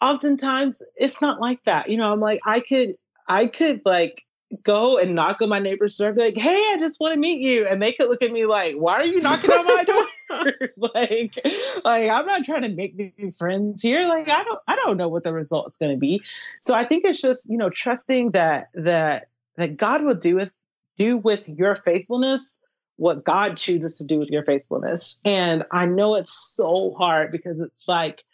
oftentimes it's not like that. You know, I'm like, I could, I could like go and knock on my neighbor's door, be like, "Hey, I just want to meet you," and they could look at me like, "Why are you knocking on my door?" like, like I'm not trying to make new friends here. Like, I don't, I don't know what the result is going to be. So I think it's just you know trusting that that that God will do with do with your faithfulness what God chooses to do with your faithfulness. And I know it's so hard because it's like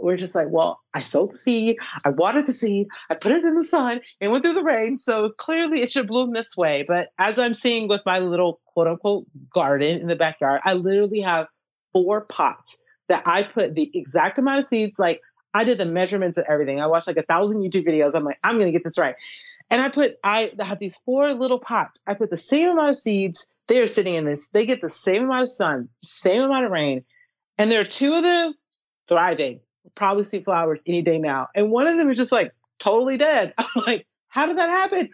we're just like, well, I sowed the seed, I watered the seed, I put it in the sun, it went through the rain. So clearly it should bloom this way. But as I'm seeing with my little quote unquote garden in the backyard, I literally have four pots that I put the exact amount of seeds. Like I did the measurements and everything. I watched like a thousand YouTube videos. I'm like, I'm going to get this right. And I put, I have these four little pots. I put the same amount of seeds. They are sitting in this. They get the same amount of sun, same amount of rain. And there are two of them thriving probably see flowers any day now. And one of them is just like totally dead. I'm like, how did that happen?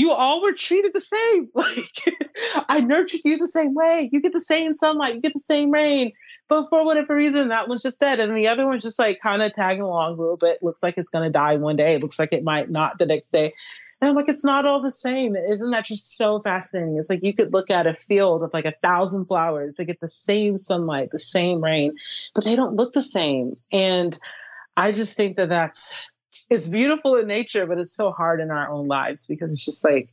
You all were treated the same. Like I nurtured you the same way. You get the same sunlight, you get the same rain. But for whatever reason, that one's just dead. And the other one's just like kind of tagging along a little bit. Looks like it's gonna die one day. It looks like it might not the next day. And I'm like, it's not all the same. Isn't that just so fascinating? It's like you could look at a field of like a thousand flowers. They get the same sunlight, the same rain, but they don't look the same. And I just think that that's it's beautiful in nature, but it's so hard in our own lives because it's just like,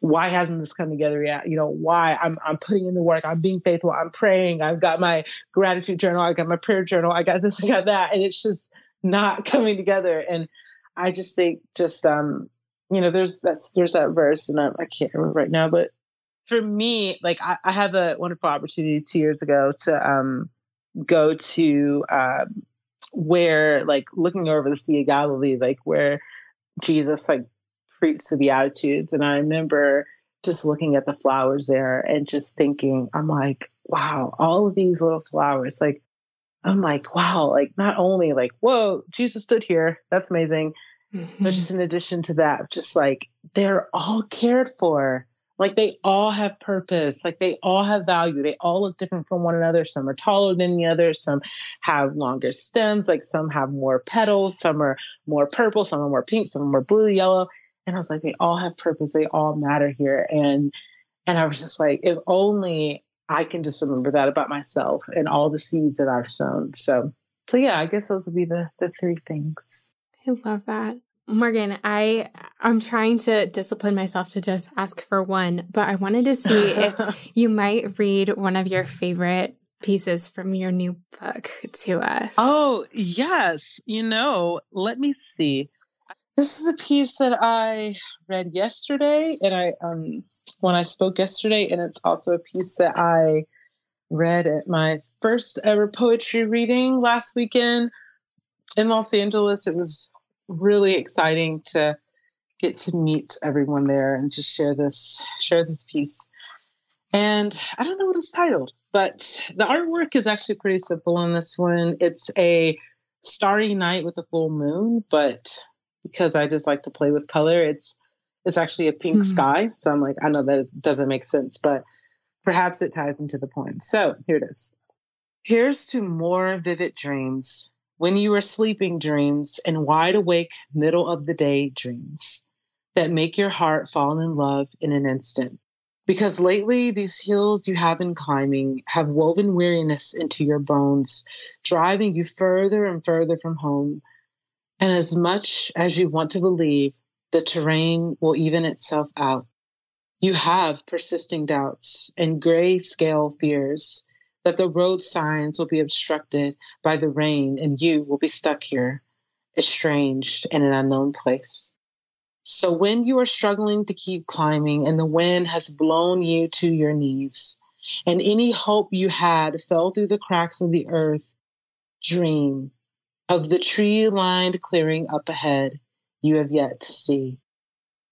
why hasn't this come together yet? You know, why? I'm I'm putting in the work, I'm being faithful, I'm praying, I've got my gratitude journal, I got my prayer journal, I got this, I got that, and it's just not coming together. And I just think, just um, you know, there's that's there's that verse, and I, I can't remember right now, but for me, like I, I had the wonderful opportunity two years ago to um go to um where like looking over the Sea of Galilee, like where Jesus like preached the Beatitudes. And I remember just looking at the flowers there and just thinking, I'm like, wow, all of these little flowers, like I'm like, wow, like not only like, whoa, Jesus stood here. That's amazing. Mm-hmm. But just in addition to that, just like they're all cared for. Like they all have purpose. Like they all have value. They all look different from one another. Some are taller than the other. Some have longer stems. Like some have more petals. Some are more purple. Some are more pink. Some are more blue, yellow. And I was like, they all have purpose. They all matter here. And and I was just like, if only I can just remember that about myself and all the seeds that I've sown. So so yeah, I guess those would be the the three things. I love that. Morgan, I I'm trying to discipline myself to just ask for one, but I wanted to see if you might read one of your favorite pieces from your new book to us. Oh, yes. You know, let me see. This is a piece that I read yesterday and I um when I spoke yesterday and it's also a piece that I read at my first ever poetry reading last weekend in Los Angeles. It was really exciting to get to meet everyone there and just share this share this piece. And I don't know what it's titled, but the artwork is actually pretty simple on this one. It's a starry night with a full moon, but because I just like to play with color, it's it's actually a pink mm-hmm. sky. So I'm like, I know that it doesn't make sense, but perhaps it ties into the poem. So here it is. Here's to more vivid dreams when you are sleeping dreams and wide awake middle of the day dreams that make your heart fall in love in an instant. Because lately, these hills you have been climbing have woven weariness into your bones, driving you further and further from home. And as much as you want to believe, the terrain will even itself out. You have persisting doubts and gray scale fears that the road signs will be obstructed by the rain and you will be stuck here, estranged in an unknown place. So when you are struggling to keep climbing and the wind has blown you to your knees, and any hope you had fell through the cracks of the earth, dream of the tree lined clearing up ahead you have yet to see.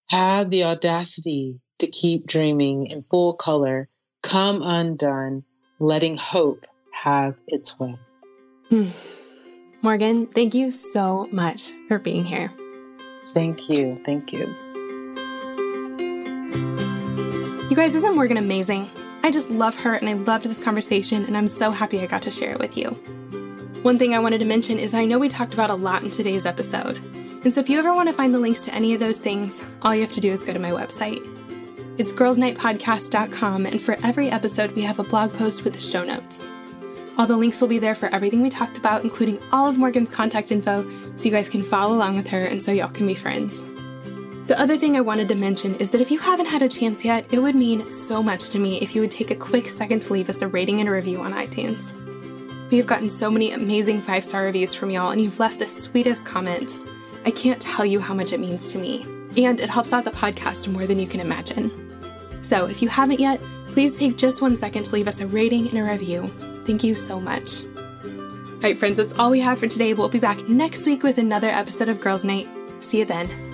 Have the audacity to keep dreaming in full color, come undone letting hope have its way. Hmm. Morgan, thank you so much for being here. Thank you. Thank you. You guys, isn't Morgan amazing? I just love her and I loved this conversation, and I'm so happy I got to share it with you. One thing I wanted to mention is I know we talked about a lot in today's episode. And so if you ever want to find the links to any of those things, all you have to do is go to my website. It's girlsnightpodcast.com, and for every episode, we have a blog post with the show notes. All the links will be there for everything we talked about, including all of Morgan's contact info, so you guys can follow along with her and so y'all can be friends. The other thing I wanted to mention is that if you haven't had a chance yet, it would mean so much to me if you would take a quick second to leave us a rating and a review on iTunes. We have gotten so many amazing five star reviews from y'all, and you've left the sweetest comments. I can't tell you how much it means to me and it helps out the podcast more than you can imagine. So if you haven't yet, please take just one second to leave us a rating and a review. Thank you so much. All right, friends, that's all we have for today. We'll be back next week with another episode of Girls Night. See you then.